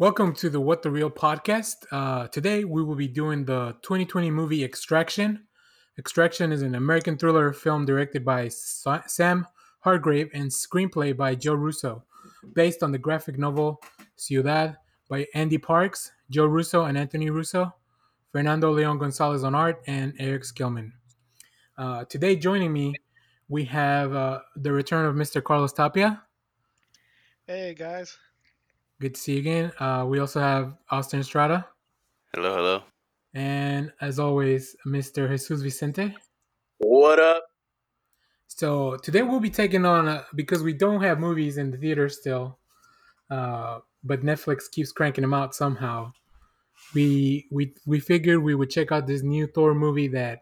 Welcome to the What the Real podcast. Uh, today we will be doing the 2020 movie Extraction. Extraction is an American thriller film directed by Sa- Sam Hargrave and screenplay by Joe Russo, based on the graphic novel Ciudad by Ande Parks, Joe Russo, and Anthony Russo, Fernando Leon Gonzalez on art, and Eric Skillman. Uh, today, joining me, we have uh, the return of Mr. Carlos Tapia. Hey guys. Good to see you again. Uh, we also have Austin Estrada. Hello, hello. And as always, Mr. Jesus Vicente. What up? So today we'll be taking on, uh, because we don't have movies in the theater still, uh, but Netflix keeps cranking them out somehow. We we we figured we would check out this new Thor movie that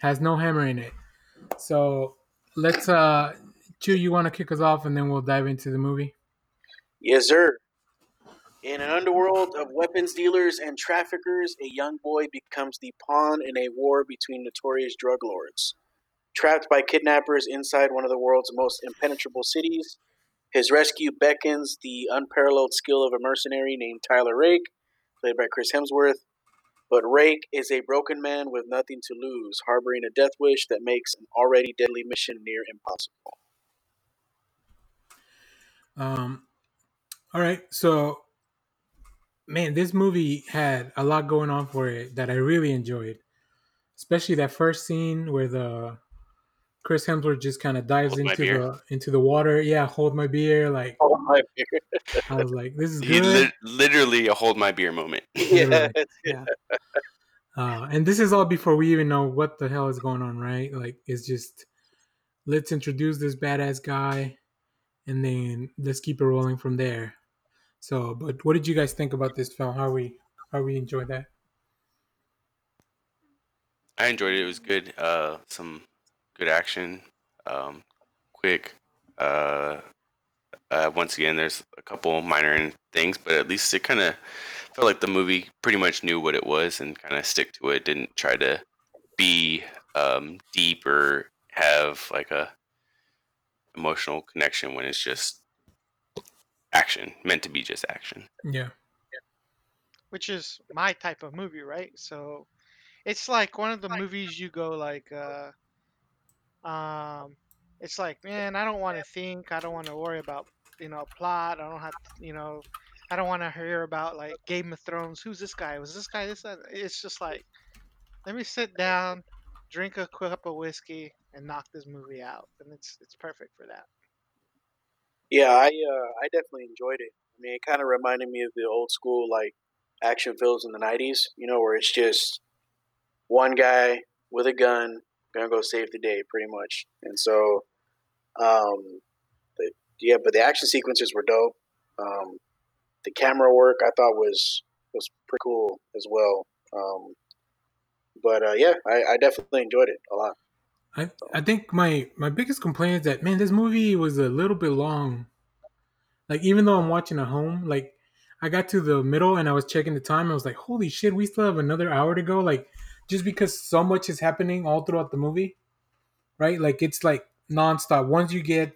has no hammer in it. So let's, uh, Chew, you want to kick us off, and then we'll dive into the movie. Yes, sir. In an underworld of weapons dealers and traffickers, a young boy becomes the pawn in a war between notorious drug lords. Trapped by kidnappers inside one of the world's most impenetrable cities, his rescue beckons the unparalleled skill of a mercenary named Tyler Rake, played by Chris Hemsworth. But Rake is a broken man with nothing to lose, harboring a death wish that makes an already deadly mission near impossible. Um, all right, so man, this movie had a lot going on for it that I really enjoyed, especially that first scene where the Chris Hemsworth just kind of dives Hold into the into the water. Yeah, hold my beer. Like my beer. I was like, this is good. lit literally a hold my beer moment. yes. yeah. Uh, and this is all before we even know what the hell is going on, right? Like, it's just let's introduce this badass guy, and then let's keep it rolling from there. So, but what did you guys think about this film? How we how we enjoyed that? I enjoyed it. It was good. Uh, some good action. Um, quick. Uh, uh, once again, there's a couple minor things, but at least it kind of felt like the movie pretty much knew what it was and kind of stick to it. Didn't try to be um, deep or have like a emotional connection when it's just action meant to be just action. Yeah, Which is my type of movie, right? So it's like one of the movies you go like uh um it's like, man, I don't want to think, I don't want to worry about, you know, plot. I don't have, to, you know, I don't want to hear about like Game of Thrones. Who's this guy? Was this guy this that? It's just like let me sit down, drink a cup of whiskey and knock this movie out. And it's it's perfect for that. Yeah, I uh, I definitely enjoyed it. I mean, it kind of reminded me of the old school like action films in the '90s. You know, where it's just one guy with a gun gonna go save the day, pretty much. And so, um, yeah, but the action sequences were dope. Um, the camera work I thought was was pretty cool as well. Um, but uh, yeah, I, I definitely enjoyed it a lot. I I think my my biggest complaint is that man, this movie was a little bit long. Like even though I'm watching at home, like I got to the middle and I was checking the time, I was like, holy shit, we still have another hour to go. Like just because so much is happening all throughout the movie, right? Like it's like nonstop. Once you get,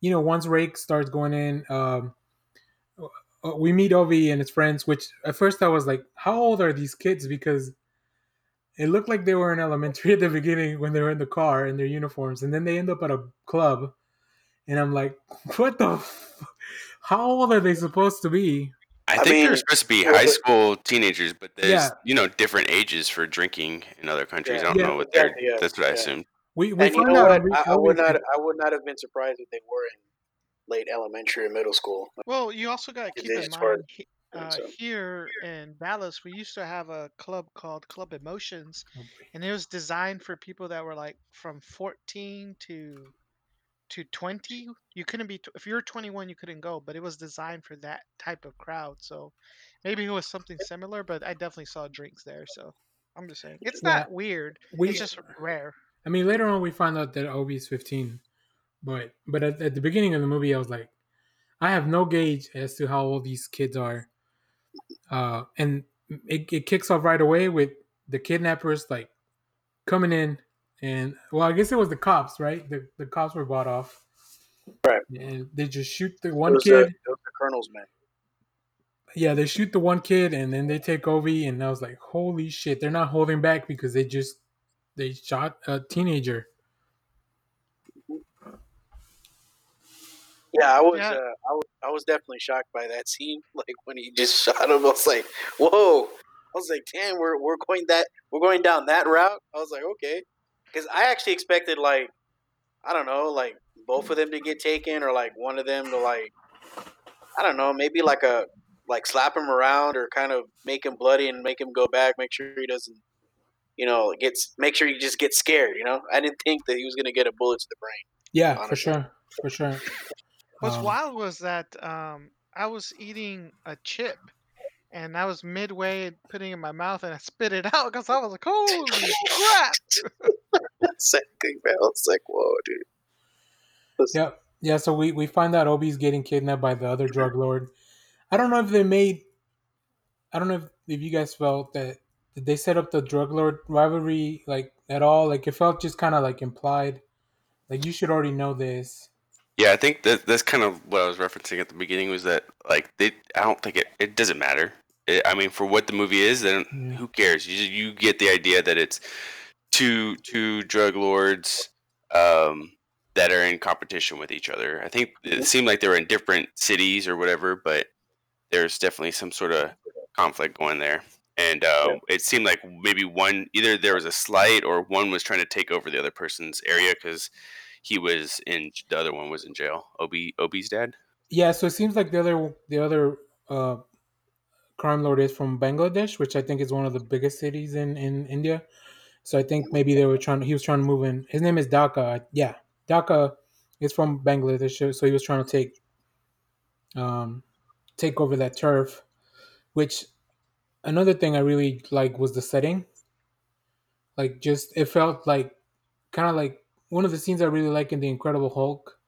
you know, once Rake starts going in, um, uh, we meet Ovi and his friends. Which at first I was like, how old are these kids? Because it looked like they were in elementary at the beginning when they were in the car in their uniforms, and then they end up at a club, and I'm like, what the? F- how old are they supposed to be? I, I think mean, they're supposed to be high school teenagers, but there's Yeah. you know different ages for drinking in other countries. Yeah. I don't Yeah, know what they're. exactly, yeah, That's what I yeah. assumed. We we And you found know out. what? I, I would not I would not have been surprised if they were in late elementary or middle school. Well, you also got to keep in is as far mind he- as- uh, so. here in Dallas, we used to have a club called Club Emotions, Oh, and it was designed for people that were like from 14 to to 20. You couldn't be if you were 21, you couldn't go, but it was designed for that type of crowd. So maybe it was something similar, but I definitely saw drinks there. So I'm just saying it's Yeah. not weird. We, It's just rare. I mean, later on we find out that Obi is 15, but but at, at the beginning of the movie, I was like, I have no gauge as to how old these kids are, uh, and it, it kicks off right away with the kidnappers like coming in, and well, I guess it was the cops, right? The the cops were bought off, Right. And they just shoot the one kid. uh, it was the colonel's man. yeah, they shoot the one kid and then they take Obi, and I was like, holy shit, they're not holding back because they just they shot a teenager. Yeah, I was, Yeah. uh, I was, I was definitely shocked by that scene. Like when he just shot him, I was like, "Whoa!" I was like, "Damn, we're we're going that we're going down that route." I was like, "Okay," because I actually expected like, I don't know, like both of them to get taken, or like one of them to like, I don't know, maybe like a like slap him around or kind of make him bloody and make him go back, make sure he doesn't, you know, gets make sure he just gets scared. You know, I didn't think that he was gonna get a bullet to the brain. Yeah, for sure, for sure. What's Um, wild was that um, I was eating a chip, and I was midway putting it in my mouth, and I spit it out because I was like, "Holy crap!" Same thing, man. I was like, "Whoa, dude." Yeah, yeah. So we we find out Obi's getting kidnapped by the other drug lord. I don't know if they made. I don't know if, if you guys felt that did they set up the drug lord rivalry like at all? Like it felt just kind of like implied. Like you should already know this. Yeah, I think that that's kind of what I was referencing at the beginning was that like they I don't think it it doesn't matter. It, I mean, for what the movie is, then who cares? You you get the idea that it's two two drug lords um, that are in competition with each other. I think it seemed like they were in different cities or whatever, but there's definitely some sort of conflict going there. And uh, it seemed like maybe one either there was a slight or one was trying to take over the other person's area because he was in the other one was in jail. Obi Obi's dad. Yeah, so it seems like the other the other uh, crime lord is from Bangladesh, which I think is one of the biggest cities in in India. So I think maybe they were trying. He was trying to move in. His name is Dhaka. Yeah, Dhaka is from Bangladesh, so he was trying to take um take over that turf. Which another thing I really like was the setting. Like, just it felt like kind of like one of the scenes I really like in the Incredible Hulk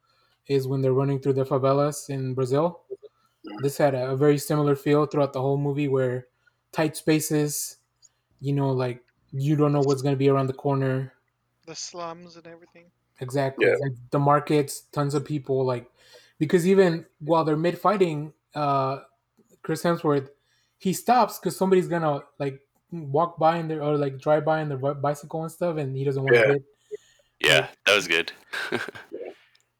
is when they're running through the favelas in Brazil. This had a, a very similar feel throughout the whole movie, where tight spaces, you know, like you don't know what's going to be around the corner. the slums and everything. Exactly. Yeah. Like the markets, tons of people. Like because even while they're mid fighting, uh, Chris Hemsworth, he stops because somebody's gonna like walk by in their or like drive by in their bicycle and stuff, and he doesn't want to Yeah. hit. Yeah, that was good.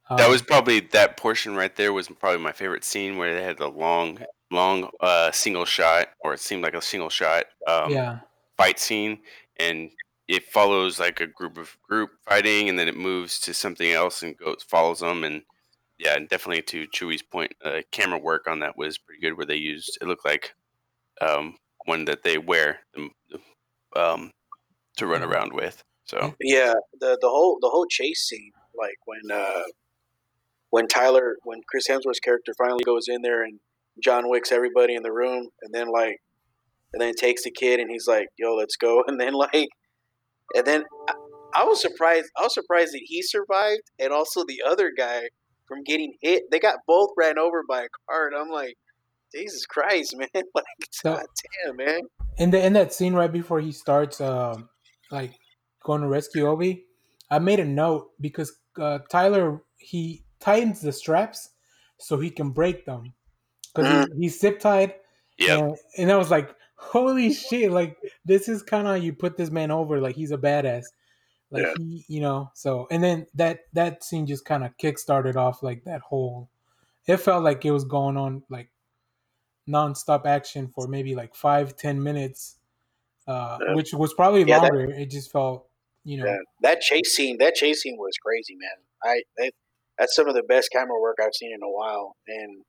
Um, that was probably that portion right there was probably my favorite scene where they had the long, long uh, single shot, or it seemed like a single shot um, yeah, fight scene, and it follows like a group of group fighting, and then it moves to something else and goes follows them, and yeah, and definitely to Chewie's point, uh, camera work on that was pretty good. Where they used it looked like um, one that they wear um, um, to run around with. So Yeah, the the whole the whole chase scene, like when uh when Tyler when Chris Hemsworth's character finally goes in there and John Wick's everybody in the room and then like and then takes the kid and he's like, "Yo, let's go." And then like and then I, I was surprised I was surprised that he survived and also the other guy from getting hit. They got both ran over by a car and I'm like, "Jesus Christ, man." like So- god damn, man. in the in that scene right before he starts, um, like going to rescue Obi, I made a note because uh, Tyler he tightens the straps so he can break them because he, he's zip tied. yeah, And, and I was like, holy shit, like this is kind of you put this man over, like he's a badass. Like Yeah. he, you know, so and then that that scene just kind of kick started off like that whole. It felt like it was going on like nonstop action for maybe like five ten minutes, uh, Yeah. which was probably Yeah, that- longer. it just felt, you know, Yeah, that chase scene, that chase scene was crazy, man. I that, that's some of the best camera work I've seen in a while, and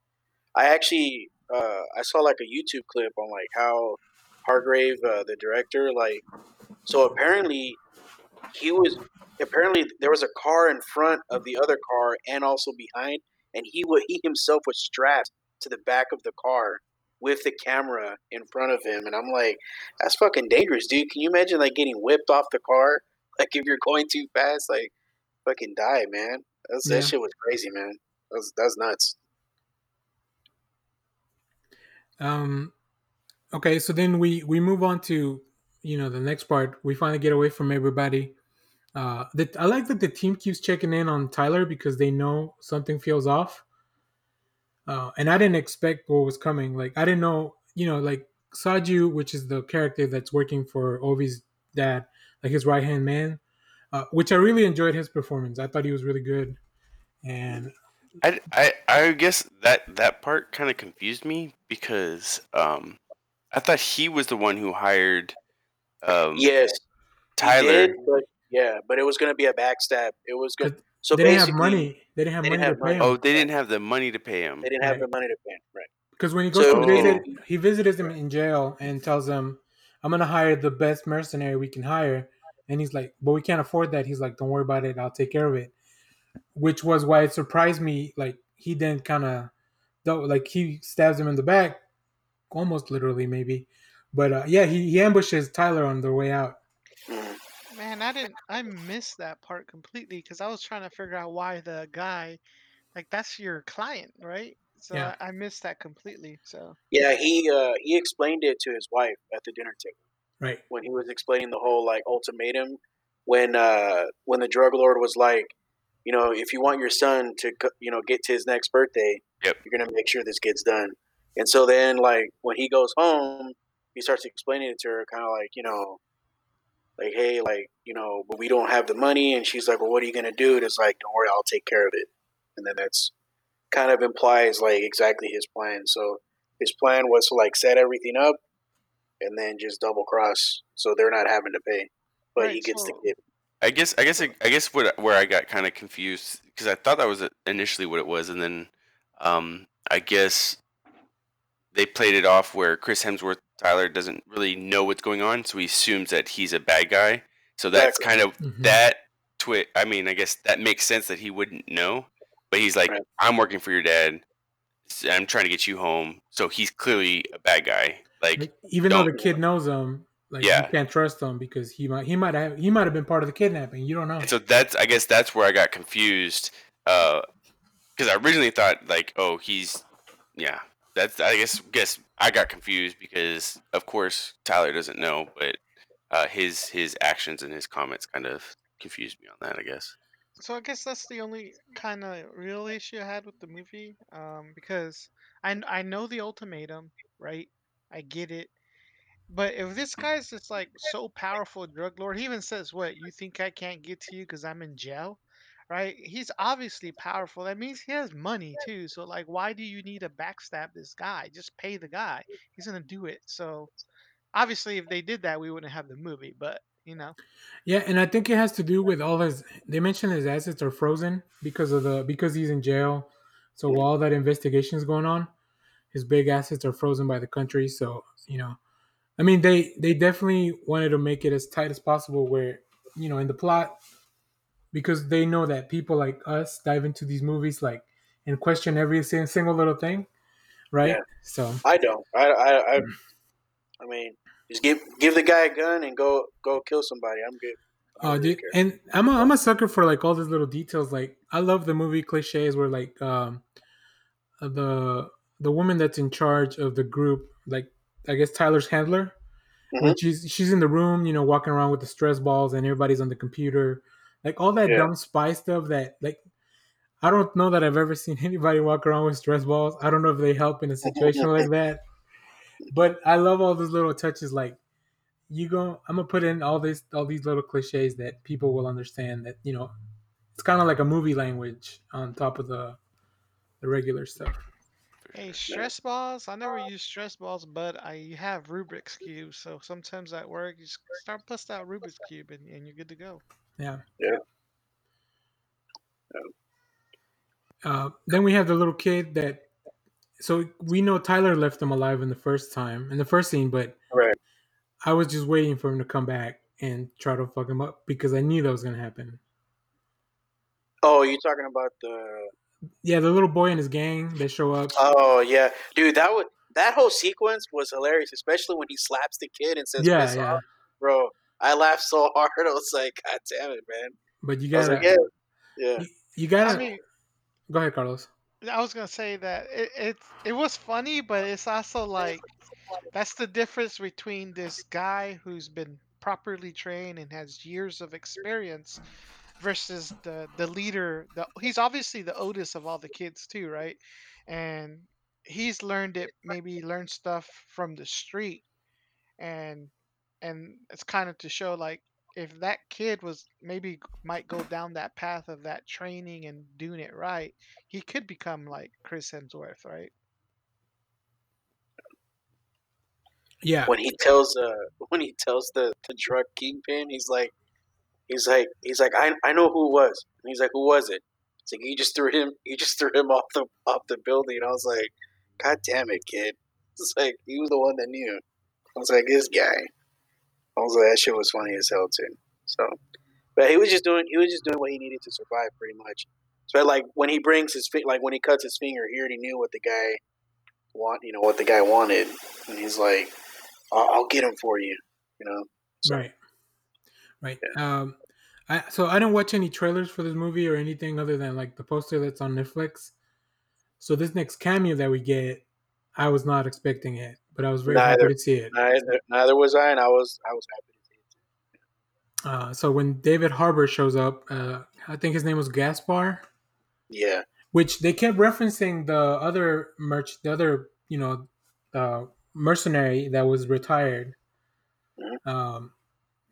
I actually uh, I saw like a YouTube clip on like how Hargrave, uh, the director, like so apparently he was apparently there was a car in front of the other car and also behind, and he wa he himself was strapped to the back of the car with the camera in front of him, and I'm like, that's fucking dangerous, dude. Can you imagine like getting whipped off the car? Like if you're going too fast, like fucking die, man. That's, Yeah. That shit was crazy, man. That was that's nuts. Um, okay, so then we we move on to you know the next part. We finally get away from everybody. Uh, the, I like that the team keeps checking in on Tyler because they know something feels off. uh, and I didn't expect what was coming. Like I didn't know, you know, like Saju, which is the character that's working for Ovi's dad, like his right hand man, uh, which I really enjoyed his performance. I thought he was really good, and I, I, I guess that that part kind of confused me because um, I thought he was the one who hired um, yes, Tyler. did, but yeah, but it was going to be a backstab. It was good. 'Cause So they didn't have money. They didn't have they money didn't to have pay money. him. Oh, they didn't have the money to pay him. They didn't have the money to pay him, right? Because when he goes So- to visit, he visited him in jail and tells him, "I'm gonna hire the best mercenary we can hire." And he's like, "But we can't afford that." He's like, "Don't worry about it. I'll take care of it." Which was why it surprised me. Like he didn't kind of, like he stabs him in the back, almost literally maybe. But uh, yeah, he, he ambushes Tyler on their way out. Man, I didn't. I missed that part completely because I was trying to figure out why the guy, like, that's your client, right? So Yeah. I, I missed that completely. So Yeah, he uh, he explained it to his wife at the dinner table Right. when he was explaining the whole like ultimatum. When uh, when the drug lord was like, you know, if you want your son to you know get to his next birthday, Yep. you're gonna make sure this gets done. And so then like when he goes home, he starts explaining it to her, kind of like you know, like hey, like you know, but we don't have the money, and she's like, well, what are you gonna do? And it's like, don't worry, I'll take care of it. And then that's kind of implies like exactly his plan. So his plan was to like set everything up and then just double cross so they're not having to pay. But he Right, gets the so- kid. I guess I guess I guess what where I got kind of confused because I thought that was initially what it was, and then um, I guess they played it off where Chris Hemsworth Tyler doesn't really know what's going on, so he assumes that he's a bad guy. So that's Exactly. kind of Mhm. that twit. I mean, I guess that makes sense that he wouldn't know, but he's like, Right. "I'm working for your dad. I'm trying to get you home." So he's clearly a bad guy. Like, Like, even though the kid knows him, like Yeah. you can't trust him because he might he might have he might have been part of the kidnapping. You don't know. And so that's I guess that's where I got confused because I originally thought like oh he's yeah that's I guess guess I got confused because of course Tyler doesn't know but uh, his his actions and his comments kind of confused me on that I guess So I guess that's the only kind of real issue I had with the movie, um, because I I know the ultimatum, right? I get it, but if this guy's just like so powerful, drug lord, he even says, "What you think I can't get to you because I'm in jail?" Right? He's obviously powerful. That means he has money too. So like, why do you need to backstab this guy? Just pay the guy. He's gonna do it. So obviously, if they did that, we wouldn't have the movie. But you know, Yeah, and I think it has to do with all his. They mentioned his assets are frozen because of the because he's in jail. So while all that investigation is going on, his big assets are frozen by the country. So you know, I mean, they they definitely wanted to make it as tight as possible. Where you know, in the plot, because they know that people like us dive into these movies like and question every single little thing, right? Yeah. So I don't. I I I, mm. I mean, just give give the guy a gun and go go kill somebody. I'm good. Oh, dude, and I'm a, I'm a sucker for like all these little details. Like I love the movie cliches where like um the the woman that's in charge of the group, like I guess Tyler's handler, when Mhm. she's she's in the room, you know, walking around with the stress balls and everybody's on the computer, like all that Yeah. dumb spy stuff that like I don't know that I've ever seen anybody walk around with stress balls. I don't know if they help in a situation like that, but I love all those little touches like you go i'm gonna put in all this all these little cliches that people will understand that you know it's kind of like a movie language on top of the the regular stuff Hey, stress balls. I never use stress balls, but I have Rubik's cube. So sometimes at work, you just start bust out Rubik's cube, and, and you're good to go. yeah Yeah. uh, then we have the little kid that so we know tyler left him alive in the first time in the first scene but Right. i was just waiting for him to come back and try to fuck him up because i knew that was gonna happen Oh, you're talking about the? yeah the little boy and his gang they show up Oh yeah, dude. That would that whole sequence was hilarious, especially when he slaps the kid and says, yeah "Piss yeah off." bro." I laughed so hard. I was like, "God damn it, man!" but you gotta like, "Yeah, yeah." you, you gotta I mean, go ahead carlos I was gonna say that it it, it was funny, but it's also like that's the difference between this guy who's been properly trained and has years of experience versus the the leader. The he's obviously the oldest of all the kids too, right? And he's learned it. Maybe learned stuff from the street, and and it's kind of to show like if that kid was maybe might go down that path of that training and doing it right, he could become like Chris Hemsworth, right? Yeah, when he tells uh when he tells the the drug kingpin, he's like he's like he's like I I know who it was. And he's like who was it? It's like you just threw him you just threw him off the off the building. And I was like, God damn it, kid. It's like he was the one that knew. I was like this guy. Like that shit was funny as hell too. So, but he was just doing he was just doing what he needed to survive pretty much. So like when he brings his fi- like when he cuts his finger, he already knew what the guy want you know what the guy wanted, and he's like, I'll, I'll get him for you. You know. So, right, right. Um, I so I didn't watch any trailers for this movie or anything other than like the poster that's on Netflix. So this next cameo that we get, I was not expecting it, but I was very Neither. happy to see it. Neither, neither was I, and I was I was happy to see it. Uh, so when David Harbour shows up, uh, I think his name was Gaspar, Yeah, which they kept referencing the other merch, the other you know, uh, mercenary that was retired. Mhm. Um,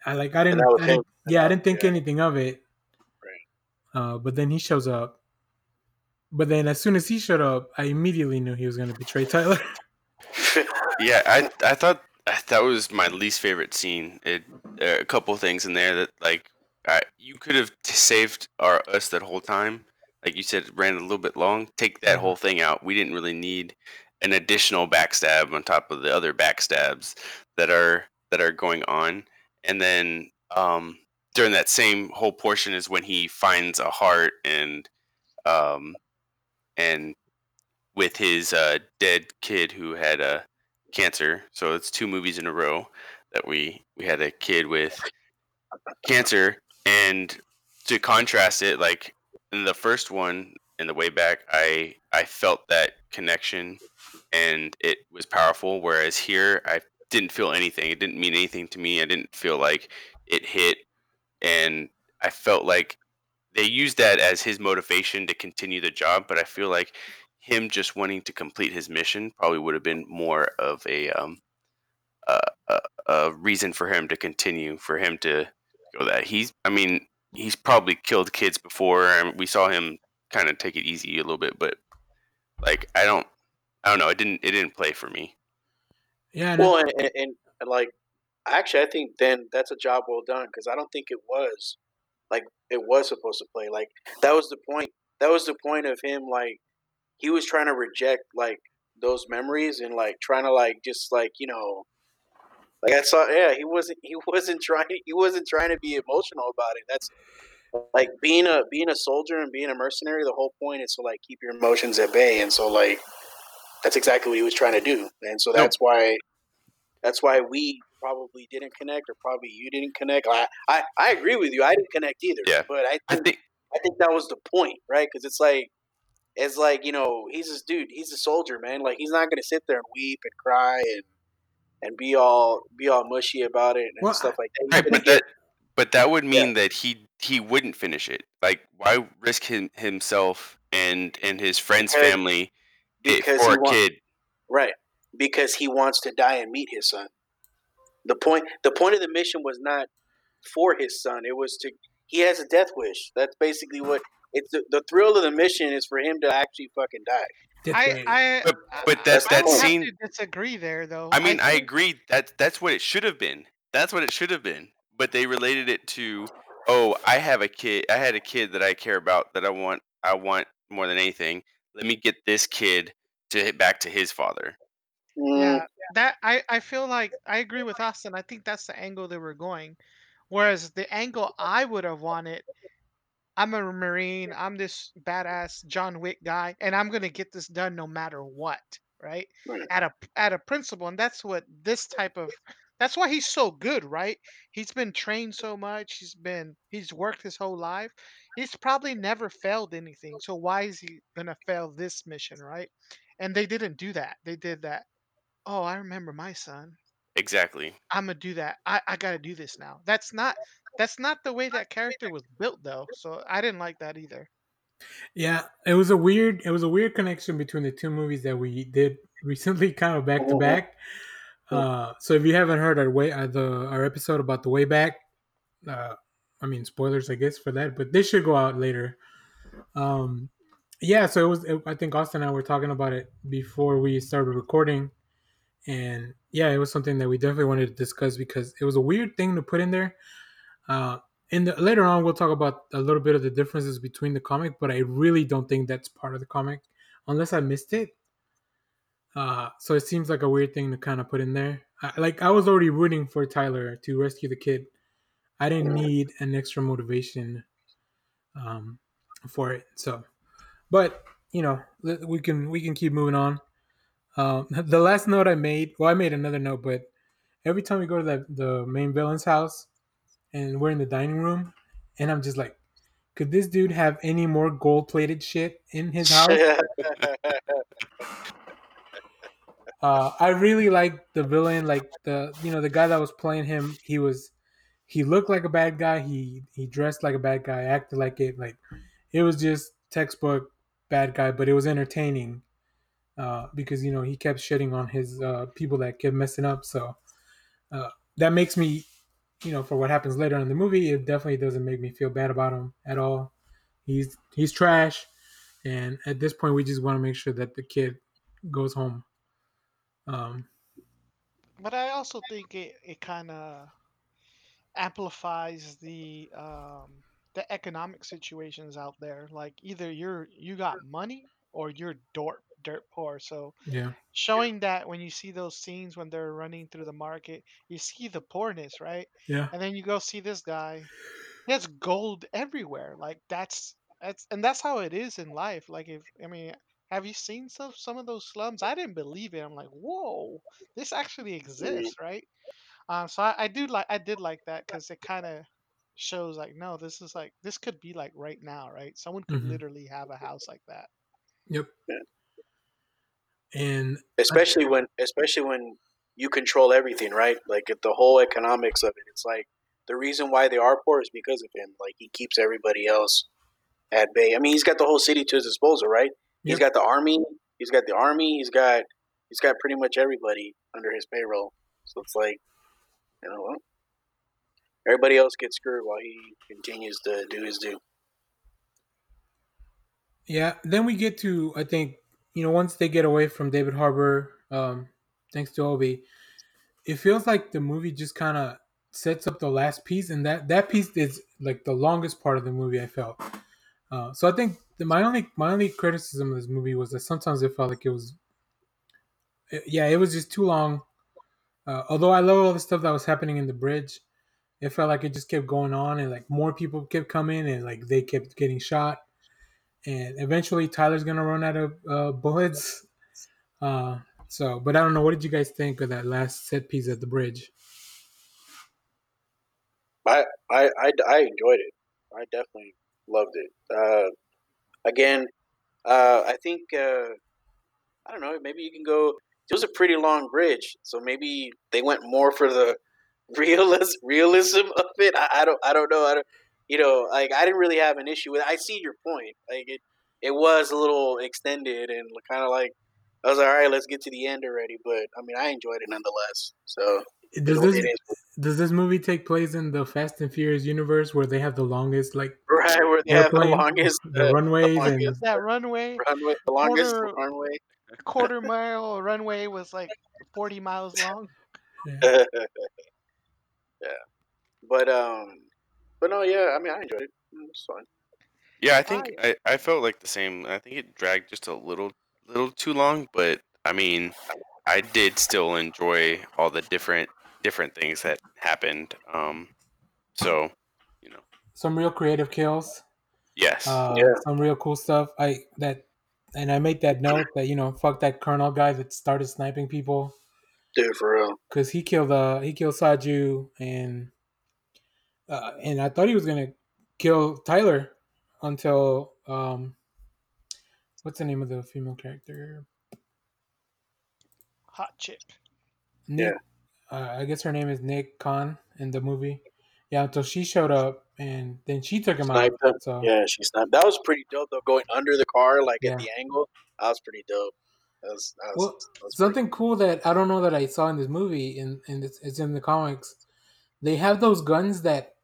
I like I didn't, I didn't yeah, I didn't think Yeah. anything of it. Right. Uh, but then he shows up. But then as soon as he showed up, I immediately knew he was going to betray Tyler. Yeah, I I thought that was my least favorite scene. It are a couple things in there that like I, you could have saved our us that whole time. Like you said, it ran a little bit long. Take that Mhm. whole thing out. We didn't really need an additional backstab on top of the other backstabs that are that are going on. And then um, during that same whole portion is when he finds a heart and um, and with his uh, dead kid who had uh, cancer. So it's two movies in a row that we we had a kid with cancer, and to contrast it, like in the first one in the way back, I I felt that connection, and it was powerful. Whereas here, I didn't feel anything. It didn't mean anything to me. I didn't feel like it hit, and I felt like they used that as his motivation to continue the job. But I feel like him just wanting to complete his mission probably would have been more of a um a, a, a reason for him to continue, for him to go that he's. I mean, he's probably killed kids before, and we saw him kind of take it easy a little bit. But like, I don't, I don't know. It didn't, it didn't play for me. yeah, and well, and, and, and like actually, I think then that's a job well done because I don't think it was like it was supposed to play. Like that was the point. That was the point of him. Like he was trying to reject like those memories and like trying to like just like you know like I saw yeah he wasn't he wasn't trying he wasn't trying to be emotional about it. That's like being a being a soldier and being a mercenary. The whole point is to like keep your emotions at bay, and so like that's exactly what he was trying to do. And so that's why that's why we probably didn't connect, or probably you didn't connect. I I, I agree with you. I didn't connect either. Yeah. but I I think think I think that was the point, right? Because it's like, it's like you know, he's this dude. He's a soldier, man. Like he's not gonna sit there and weep and cry and and be all be all mushy about it and Well, stuff like that. He's Right, but get- that but that would mean that he he wouldn't finish it. Like why risk him, himself and and his friend's Because- family because for he a wa- kid? right because he wants to die and meet his son. The point the point of the mission was not for his son. It was to he has a death wish. That's basically what it's the, the thrill of the mission is for him to actually fucking die. I, I, But- I- but that- I that would have to disagree there, though. I mean, I, think- agree that that's what it should have been. That's what it should have been. But they related it to, oh, I have a kid. I had a kid that I care about that I want. I want more than anything. Let me get this kid to hit back to his father. Mm, Yeah, that I, I feel like I agree with Austin. I think that's the angle they were going. Whereas the angle I would have wanted, I'm a Marine, I'm this badass John Wick guy, and I'm gonna get this done no matter what, right? Right. At a at a principle, and that's what this type of that's why he's so good, right? He's been trained so much, he's been he's worked his whole life. He's probably never failed anything. So why is he gonna fail this mission, right? And they didn't do that. They did that. Oh, I remember my son. Exactly. I'm gonna do that. I, I gotta do this now. That's not that's not the way that character was built though. So I didn't like that either. Yeah, it was a weird it was a weird connection between the two movies that we did recently, kind of back to back. Uh, so if you haven't heard our way uh, the our episode about the way back, uh, I mean spoilers, I guess for that, but this should go out later. Um, yeah, so it was. It, I think Austin and I were talking about it before we started recording, and yeah, it was something that we definitely wanted to discuss because it was a weird thing to put in there. Uh, and the, later on, we'll talk about a little bit of the differences between the comic, but I really don't think that's part of the comic, unless I missed it. Uh, so it seems like a weird thing to kind of put in there. I, like I was already rooting for Tyler to rescue the kid. I didn't need an extra motivation um, for it. So, but you know, we can we can keep moving on. Um, the last note I made, well, I made another note, but every time we go to the, the main villain's house and we're in the dining room, and I'm just like, could this dude have any more gold plated shit in his house? uh, I really like the villain, like the you know the guy that was playing him. He was he looked like a bad guy. He he dressed like a bad guy, acted like it. Like it was just textbook bad guy, but it was entertaining uh, because you know he kept shitting on his uh, people that kept messing up. So uh, that makes me, you know, for what happens later in the movie, it definitely doesn't make me feel bad about him at all. He's he's trash, and at this point, we just want to make sure that the kid goes home. Um, but I also think it, it kind of amplifies the um, the economic situations out there. Like either you're you got money or you're dirt dirt poor. So yeah, showing that when you see those scenes when they're running through the market, you see the poorness, right? yeah, And then you go see this guy. He has gold everywhere. Like that's that's and that's how it is in life. Like if I mean, have you seen some some of those slums? I didn't believe it. I'm like, whoa, this actually exists, right? Um, so I, I do like I did like that because it kind of shows like no, this is like this could be like right now, right? Someone could Mhm. literally have a house like that. yep. And especially when especially when you control everything, right? Like the whole economics of it. It's like the reason why they are poor is because of him. Like he keeps everybody else at bay. I mean, he's got the whole city to his disposal, right? He's got the army. He's got the army. He's got he's got pretty much everybody under his payroll. So it's like, you know? Everybody else gets screwed while he continues to do his due. Yeah, then we get to I think you know once they get away from David Harbour, um, thanks to Obi, it feels like the movie just kind of sets up the last piece, and that that piece is like the longest part of the movie. I felt. Uh, so I think the, my only my only criticism of this movie was that sometimes it felt like it was, it- yeah, it was just too long. Uh, although I love all the stuff that was happening in the bridge, it felt like it just kept going on, and like more people kept coming, and like they kept getting shot and eventually Tyler's gonna run out of uh, bullets. Uh, so, but I don't know. What did you guys think of that last set piece at the bridge? I, I, I, I enjoyed it. I definitely loved it. Uh, again, uh, I think uh, I don't know. Maybe you can go. It was a pretty long bridge, so maybe they went more for the realism realism of it. I, I don't. I don't know. I don't. You know, like I didn't really have an issue with. It. I see your point. Like it, it was a little extended and kind of like I was like, all right, let's get to the end already. But I mean, I enjoyed it nonetheless. So Does this does this movie take place in the Fast and Furious universe where they have the longest like right where they have the longest the uh, runways, and longest- That runway, runway, the longest Quarter- runway. quarter mile runway was like 40 miles long. yeah. yeah, but um, but no, yeah. I mean, I enjoyed it. Mm, It's fine. Yeah, I think I, I felt like the same. I think it dragged just a little little too long, but I mean, I did still enjoy all the different different things that happened. Um, so you know, some real creative kills. yes, Uh, Yeah. Some real cool stuff. I that and I make that note that you know fuck that Colonel guy that started sniping people Dude, for real. because he killed uh he killed Saju and uh, and I thought he was gonna kill Tyler until um what's the name of the female character Hot chip. Nik uh, I guess her name is Nik Khan in the movie Yeah, until she showed up and then she took him Sniped out. him. So Yeah, she snapped. That was pretty dope though. Going under the car, like Yeah. at the angle, that was pretty dope. That was, that was, Well, that was pretty something cool that I don't know that I saw in this movie and and it's, it's in the comics. They have those guns that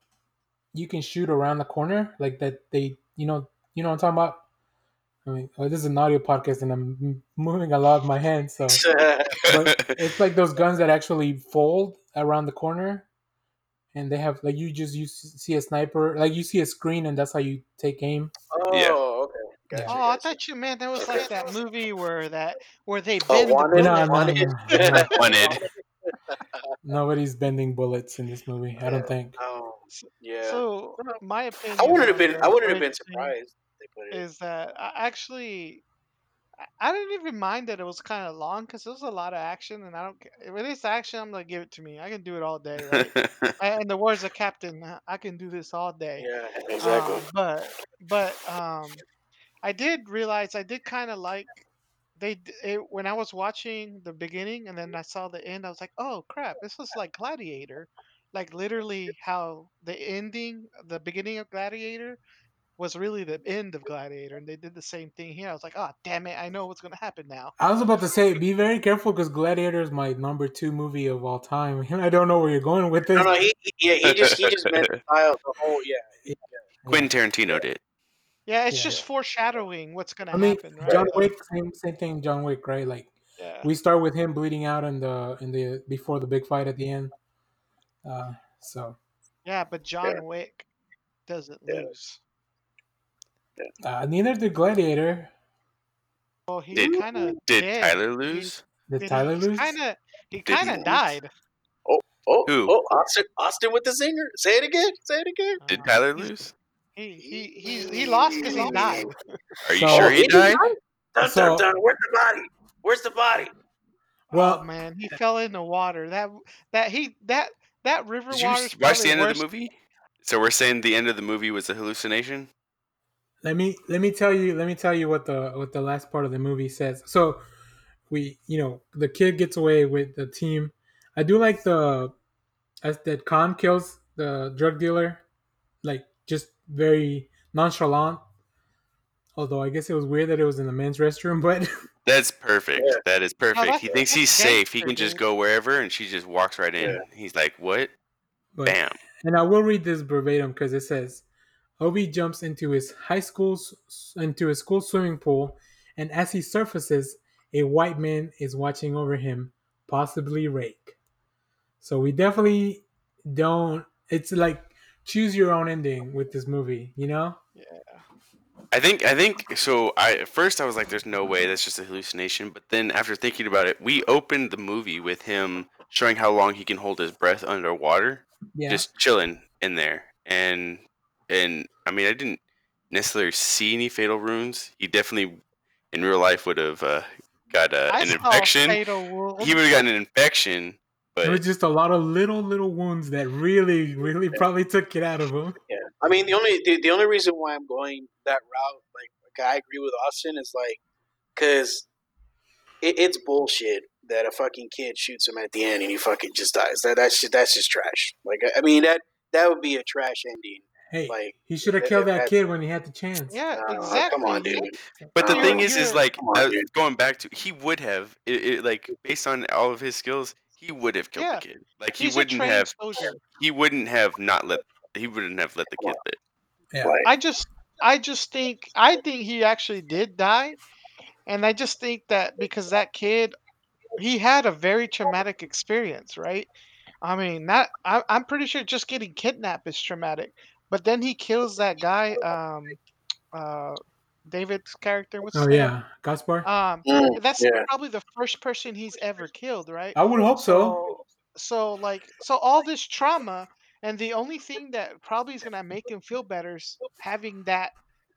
you can shoot around the corner, like that. They, you know, you know what I'm talking about. I mean, oh, this is an audio podcast, and I'm moving a lot of my hands, so but it's like those guns that actually fold around the corner, and they have like you just you see a sniper, like you see a screen, and that's how you take aim. Oh, Yeah. okay. Gotcha, Oh, I gotcha. thought you meant that was like that movie where that where they Oh, bend the Wanted? No, bullet. Wanted? no, no. Wanted. Nobody's bending bullets in this movie. I don't think. Oh, yeah. So my opinion. I wouldn't have been. I wouldn't have been surprised. They put it. Is that I actually I- didn't even mind that it was kind of long because there was a lot of action, and I don't. If it is action, I'm gonna give it to me. I can do it all day, right? and the words of Captain, "Uh, I can do this all day. Yeah, exactly. Um, but but um, I did realize I did kind of like they it, when I was watching the beginning and then I saw the end. I was like, oh crap, this was like Gladiator, like literally how the ending, the beginning of Gladiator was really the end of Gladiator, and they did the same thing here. I was like, oh damn it, I know what's gonna happen now. I was about to say, be very careful because Gladiator is my number two movie of all time. I don't know where you're going with this. no, no. He, he- yeah, he just he just meant the style. The whole yeah. Quentin Tarantino did. Yeah, it's Yeah. just foreshadowing what's gonna I mean, happen, right? John Wick, same same thing. John Wick, right? Like Yeah. we start with him bleeding out in the in the before the big fight at the end. Uh, so Yeah, but John Wick doesn't Yeah. lose. uh, neither did Gladiator. Well, he Did- kind of Did did. Tyler lose? Did Tyler lose? Kind of. He kind of died. Oh, Who? oh, Austin, Austin with the zinger. Say it again. Say it again. Did Uh, Tyler lose? He he he he lost because he died. Are you So- sure he Did died? Dun, So- dun, dun. Where's the body? Where's the body? Well- oh man, he fell in the water. That that he that that river Did you water. s- watch the end of the movie? So we're saying the end of the movie was a hallucination? let me let me tell you let me tell you what the what the last part of the movie says. So we you know the kid gets away with the team. I do like the as that Khan kills the drug dealer, like just very nonchalant. Although I guess it was weird that it was in the men's restroom, but That's perfect. Yeah. That is perfect. that's- he thinks he's safe. He can just go wherever, and she just walks right in. Yeah. He's like, "What? but Bam!" and I will read this verbatim because it says Obi jumps into his high school into his school swimming pool, and as he surfaces, a white man is watching over him, possibly Rake. So we definitely don't. It's like choose your own ending with this movie, you know? I think I think so. I at first I was like, "There's no way that's just a hallucination." But then after thinking about it, we opened the movie with him showing how long he can hold his breath underwater, Yeah. just chilling in there. And and I mean, I didn't necessarily see any fatal wounds. He definitely in real life would have uh, got uh, an infection. Fatal He would have gotten an infection. There But was just a lot of little little wounds that really, really probably took it out of him. Yeah. I mean, the only the, the only reason why I'm going that route, like, like I agree with Austin, is like, because it, it's bullshit that a fucking kid shoots him at the end and he fucking just dies. That that's just that's just trash. Like, I, I mean that that would be a trash ending. Hey, Like, he should have killed that that- kid when he had the chance. yeah, uh, exactly. come on, dude. But the Uh, thing is, is like on, uh, going back to he would have it, it, like based on all of his skills, he would have killed Yeah. the kid. Like he He's a wouldn't have soldier. he wouldn't have not let he wouldn't have let the kid live. Yeah. Like, I just I just think I think he actually did die, and I just think that because that kid, he had a very traumatic experience, right? I mean, not I, I'm pretty sure just getting kidnapped is traumatic, but then he kills that guy, um, uh, David's character. What's his Oh name? yeah, Gaspar. Um, Mm, that's yeah. probably the first person he's ever killed, right? I would hope so. So, so like, so all this trauma, and the only thing that probably is gonna make him feel better is having that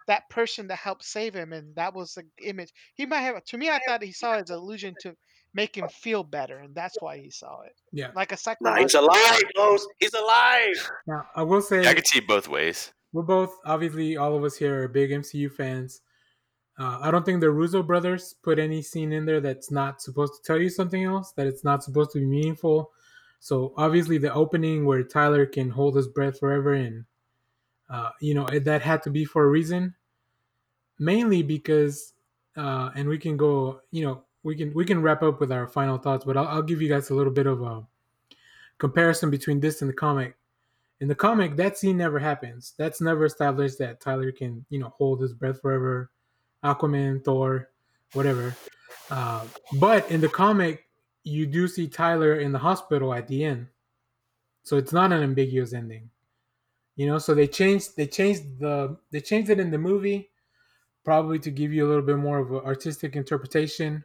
that person to help save him, and that was the image he might have. To me, I thought he saw it as an illusion to make him feel better, and that's why he saw it, Yeah. like a Nah, psychological. he's alive, Los. He's alive. Now I will say I could see both ways. We're both obviously all of us here are big MCU fans. Uh, I don't think the Russo brothers put any scene in there that's not supposed to tell you something else, that it's not supposed to be meaningful. So obviously the opening where Tyler can hold his breath forever and uh, you know that had to be for a reason, mainly because uh, and we can go you know we can we can wrap up with our final thoughts, but I'll, I'll give you guys a little bit of a comparison between this and the comic. In the comic, that scene never happens. That's never established that Tyler can you know hold his breath forever. Aquaman, Thor, whatever. Uh, but in the comic, you do see Tyler in the hospital at the end, so it's not an ambiguous ending. You know, so they changed they changed the they changed it in the movie, probably to give you a little bit more of an artistic interpretation.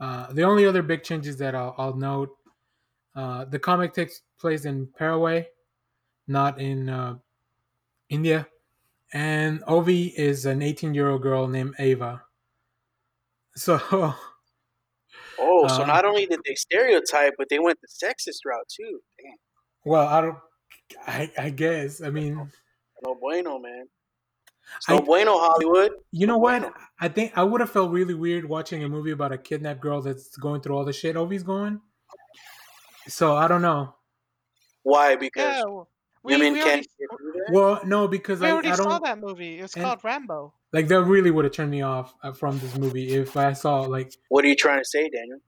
Uh, the only other big changes that I'll, I'll note, uh, the comic takes place in Paraguay, not in uh, India, and Ovi is an 18 year old girl named Ava. So Oh, so Uh, not only did they stereotype, but they went the sexist route too. Damn, Well, I don't. I, I guess. I mean, no bueno, man. It's no I- bueno, Hollywood. you know No what? bueno. I think I would have felt really weird watching a movie about a kidnapped girl that's going through all the shit Ovi's going. So I don't know. Why? Because Yeah, well, we, women we can't already, get through that. Well, no, because we I, already I saw don't that movie. It's and- called Rambo. like that. Really would have turned me off uh, from this movie if I saw like What are you trying to say, Daniel?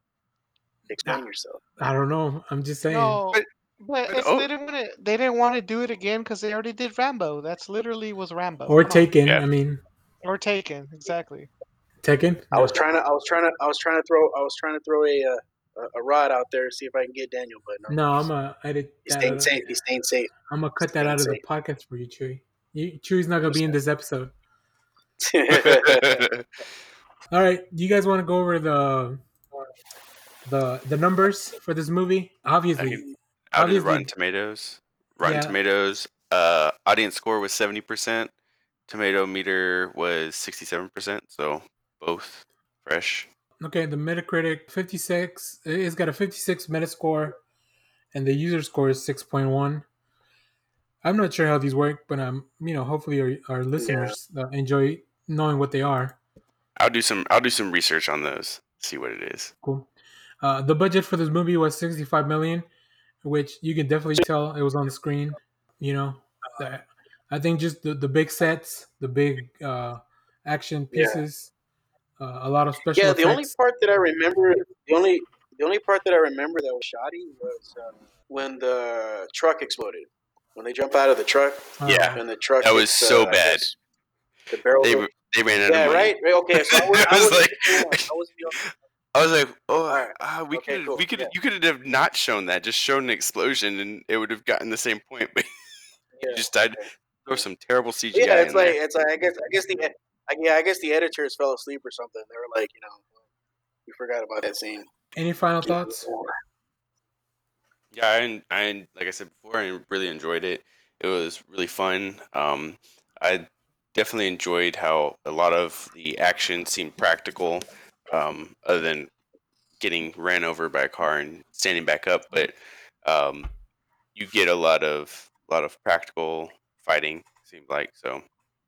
Explain yourself. I don't know. I'm just saying. No, But- but, but it's, oh- they didn't want to. They didn't want to do it again because they already did Rambo. That's literally was Rambo. or Come. Taken. Yeah. I mean, or Taken. Exactly. Taken. I was trying to. I was trying to. I was trying to throw. I was trying to throw a uh, a, a rod out there to see if I can get Daniel, but no. No, I'm gonna edit He's staying out. safe. He's staying safe. I'm gonna cut that out of the podcast for you, Chewy. You, Chewy's not gonna be in this episode. All right, do you guys want to go over the the the numbers for this movie? Obviously, can- Out of Rotten Tomatoes. Rotten Yeah. Tomatoes. Uh, audience score was seventy percent. Tomato meter was sixty-seven percent. So both fresh. Okay. The Metacritic 56. It's got a 56 Metascore, and the user score is 6.1. I'm not sure how these work, but um, you know, hopefully our, our listeners uh, enjoy knowing what they are. I'll do some. I'll do some research on those. See what it is. Cool. Uh, the budget for this movie was 65 million, which you can definitely tell it was on the screen. You know, that I think just the, the big sets, the big uh, action Yeah. Pieces, uh, a lot of special yeah, the only part that I remember, the only the only part that I remember that was shoddy was uh, when the truck exploded. When they jump out of the truck Uh, Yeah. and the truck. That was hits, so uh, bad. The barrel. They goes- they ran out yeah, of money. right. right, Okay, so I, was, I I, was like- the only one. I wasn't the only one. I was like, oh, Alright. ah, we Okay, could, cool. we could, Yeah. you could have not shown that. Just shown an explosion, and it would have gotten the same point. But Yeah. you just died. There was some terrible CGI. Yeah, it's in like there. it's like I guess I guess the I, yeah I guess the editors fell asleep or something. They were like, you know, we forgot about that scene. Any final thoughts? Yeah, I, I like I said before, I really enjoyed it. It was really fun. Um, I definitely enjoyed how a lot of the action seemed practical, um, other than getting ran over by a car and standing back up. But um, you get a lot of a lot of practical fighting. Seemed like so.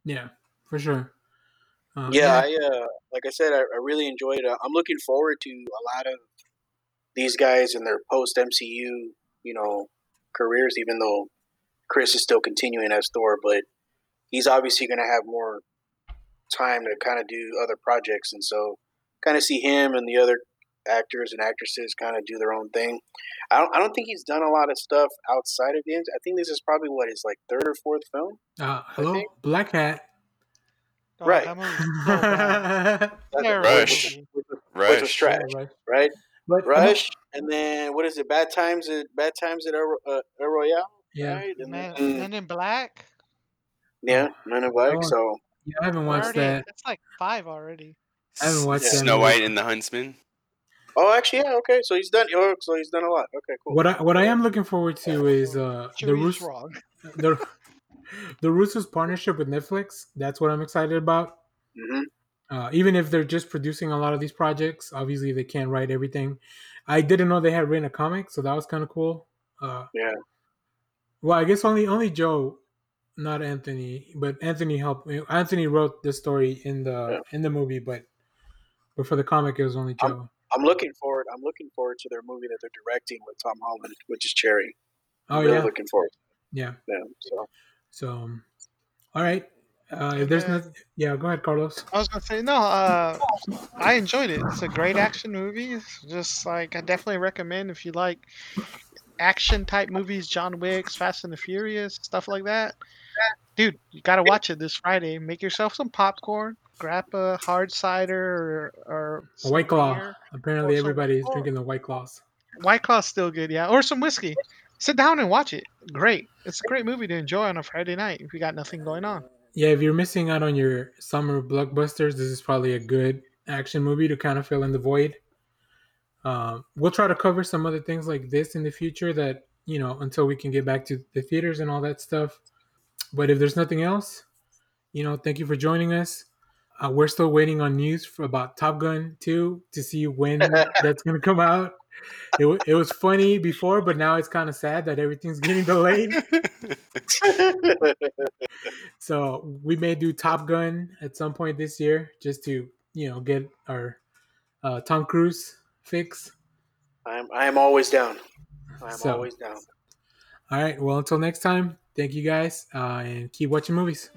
Yeah, for sure. Uh, Yeah, I uh, like I said, I, I really enjoyed it. I'm looking forward to a lot of these guys in their post MCU, you know, careers. Even though Chris is still continuing as Thor, but he's obviously going to have more time to kind of do other projects, and so kind of see him and the other actors and actresses kind of do their own thing. I don't, I don't think he's done a lot of stuff outside of the. I think this is probably what his like third or fourth film. Uh, hello, Black Hat. Oh, Right. That movie's so bad. That's Terrible Rush. movie. Which was Rush. trash. Right. right? But Rush, and then what is it? Bad times at Bad times at El, uh, El Royale, Yeah, right? And Man, then, Men in Black. yeah, Men in Black. Oh, So yeah, I haven't watched already- that. That's like five already. I haven't watched Yeah. that. Snow. White and the Huntsman. oh, actually, yeah, okay. So he's done. Oh, so he's done a lot. Okay, cool. What I what I am looking forward to is uh the Chewie's Rus- wrong. the the Russo's partnership with Netflix. That's what I'm excited about. hmm Uh, even if they're just producing a lot of these projects, obviously they can't write everything. I didn't know they had written a comic, so that was kind of cool. Uh, Yeah. Well, I guess only only Joe, not Anthony, but Anthony helped. Anthony wrote the story in the in the movie, but but for the comic it was only Joe. I'm looking forward. I'm looking forward to their movie that they're directing with Tom Holland, which is Cherry. Oh I'm really yeah, looking forward. yeah. Them, so So, all right. Uh, if there's nothing, yeah, go ahead, Carlos. I was gonna say no. Uh, I enjoyed it. It's a great action movie. It's just like I definitely recommend if you like action type movies, John Wick's, Fast and the Furious, stuff like that. Dude, you gotta watch it this Friday. Make yourself some popcorn. Grab a hard cider or, or A White Claw. Apparently, everybody's drinking the White Claws. White Claw's still good, yeah, or some whiskey. Sit down and watch it. Great. It's a great movie to enjoy on a Friday night if you got nothing going on. Yeah, if you're missing out on your summer blockbusters, this is probably a good action movie to kind of fill in the void. Um, we'll try to cover some other things like this in the future that you know until we can get back to the theaters and all that stuff. But if there's nothing else, you know, thank you for joining us. Uh, we're still waiting on news for about Top Gun 2 to see when that's going to come out. It, it was funny before, but now it's kind of sad that everything's getting delayed. So we may do Top Gun at some point this year, just to you know get our uh, Tom Cruise fix. I'm I am always down. I'm So- always down. All right. Well, until next time, thank you guys, uh, and keep watching movies.